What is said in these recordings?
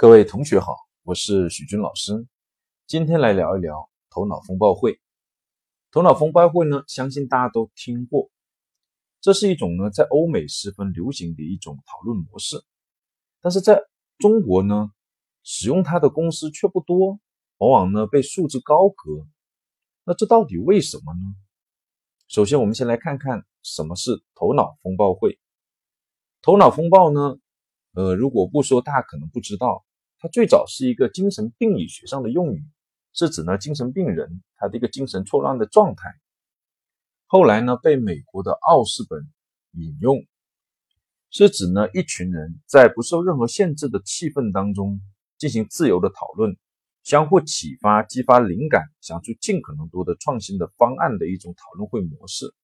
各位同学好，我是许军老师，今天来聊一聊头脑风暴会。头脑风暴会呢，相信大家都听过，这是一种呢在欧美十分流行的一种讨论模式，但是在中国呢，使用它的公司却不多，往往呢被束之高阁。那这到底为什么呢？首先，我们先来看看什么是头脑风暴会。头脑风暴呢，呃，如果不说，大家可能不知道。它最早是一个精神病理学上的用语，是指呢精神病人他的一个精神错乱的状态。后来呢被美国的奥斯本引用，是指呢一群人在不受任何限制的气氛当中进行自由的讨论，相互启发、激发灵感，想出尽可能多的创新的方案的一种讨论会模式。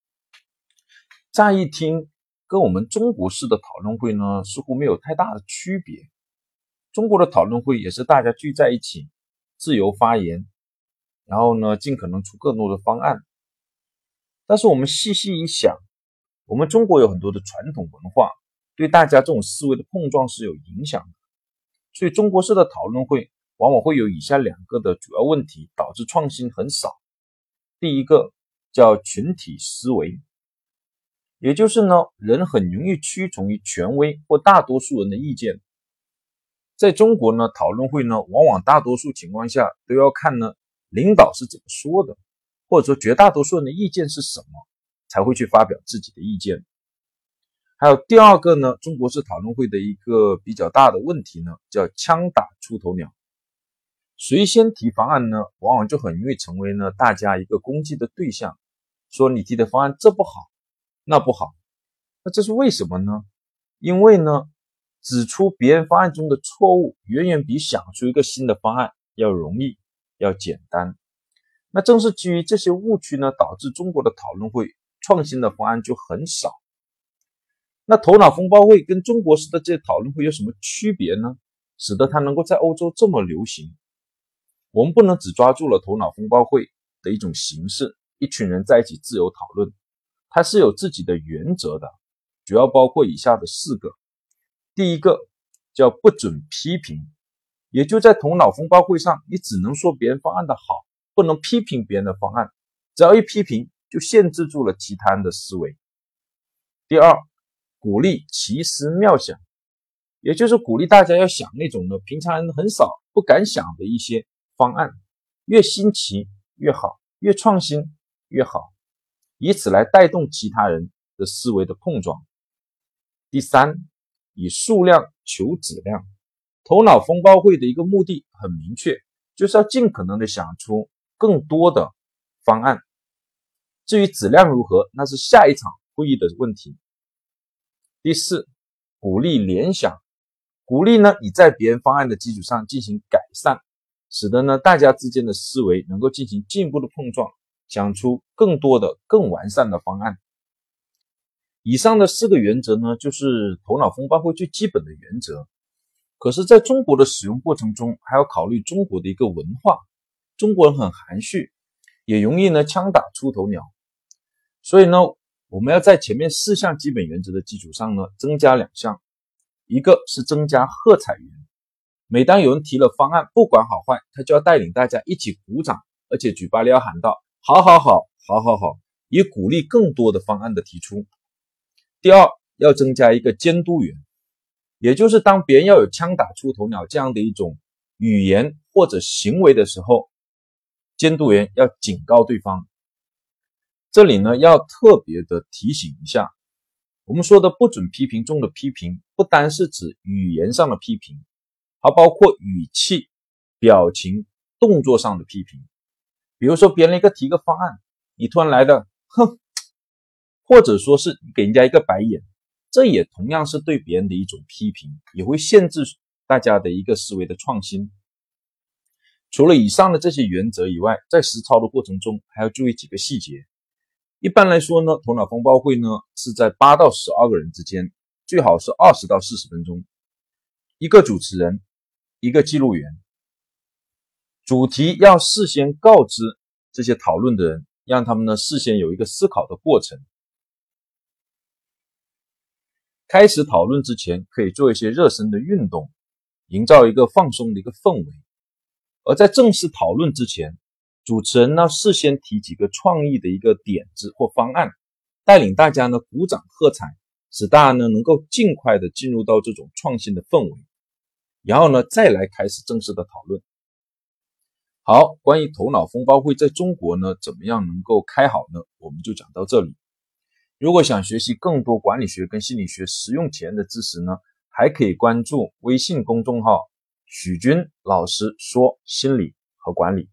乍一听，跟我们中国式的讨论会呢似乎没有太大的区别。中国的讨论会也是大家聚在一起，自由发言，然后呢，尽可能出更多的方案。但是我们细细一想，我们中国有很多的传统文化，对大家这种思维的碰撞是有影响的。所以中国式的讨论会往往会有以下两个的主要问题，导致创新很少。第一个叫群体思维，也就是呢，人很容易屈从于权威或大多数人的意见。在中国呢，讨论会呢，往往大多数情况下都要看呢领导是怎么说的，或者说绝大多数人的意见是什么，才会去发表自己的意见。还有第二个呢，中国式讨论会的一个比较大的问题呢，叫枪打出头鸟，谁先提方案呢，往往就很容易成为呢大家一个攻击的对象，说你提的方案这不好，那不好，那这是为什么呢？因为呢。指出别人方案中的错误，远远比想出一个新的方案要容易、要简单。那正是基于这些误区呢，导致中国的讨论会创新的方案就很少。那头脑风暴会跟中国式的这些讨论会有什么区别呢？使得它能够在欧洲这么流行？我们不能只抓住了头脑风暴会的一种形式，一群人在一起自由讨论，它是有自己的原则的，主要包括以下的四个。第一个叫不准批评，也就在头脑风暴会上，你只能说别人方案的好，不能批评别人的方案。只要一批评，就限制住了其他人的思维。第二，鼓励奇思妙想，也就是鼓励大家要想那种呢平常人很少不敢想的一些方案，越新奇越好，越创新越好，以此来带动其他人的思维的碰撞。第三。以数量求质量，头脑风暴会的一个目的很明确，就是要尽可能的想出更多的方案。至于质量如何，那是下一场会议的问题。第四，鼓励联想，鼓励呢你在别人方案的基础上进行改善，使得呢大家之间的思维能够进行进一步的碰撞，想出更多的更完善的方案。以上的四个原则呢，就是头脑风暴会最基本的原则。可是，在中国的使用过程中，还要考虑中国的一个文化。中国人很含蓄，也容易呢枪打出头鸟。所以呢，我们要在前面四项基本原则的基础上呢，增加两项。一个是增加喝彩员，每当有人提了方案，不管好坏，他就要带领大家一起鼓掌，而且嘴巴里要喊道：“好好好，好好好”，以鼓励更多的方案的提出。第二，要增加一个监督员，也就是当别人要有枪打出头鸟这样的一种语言或者行为的时候，监督员要警告对方。这里呢，要特别的提醒一下，我们说的不准批评中的批评，不单是指语言上的批评，还包括语气、表情、动作上的批评。比如说，别人一个提个方案，你突然来的，哼。或者说是给人家一个白眼，这也同样是对别人的一种批评，也会限制大家的一个思维的创新。除了以上的这些原则以外，在实操的过程中还要注意几个细节。一般来说呢，头脑风暴会呢是在八到十二个人之间，最好是二十到四十分钟，一个主持人，一个记录员，主题要事先告知这些讨论的人，让他们呢事先有一个思考的过程。开始讨论之前，可以做一些热身的运动，营造一个放松的一个氛围。而在正式讨论之前，主持人呢事先提几个创意的一个点子或方案，带领大家呢鼓掌喝彩，使大家呢能够尽快的进入到这种创新的氛围，然后呢再来开始正式的讨论。好，关于头脑风暴会在中国呢怎么样能够开好呢？我们就讲到这里。如果想学习更多管理学跟心理学实用前的知识呢，还可以关注微信公众号“许军老师说心理和管理”。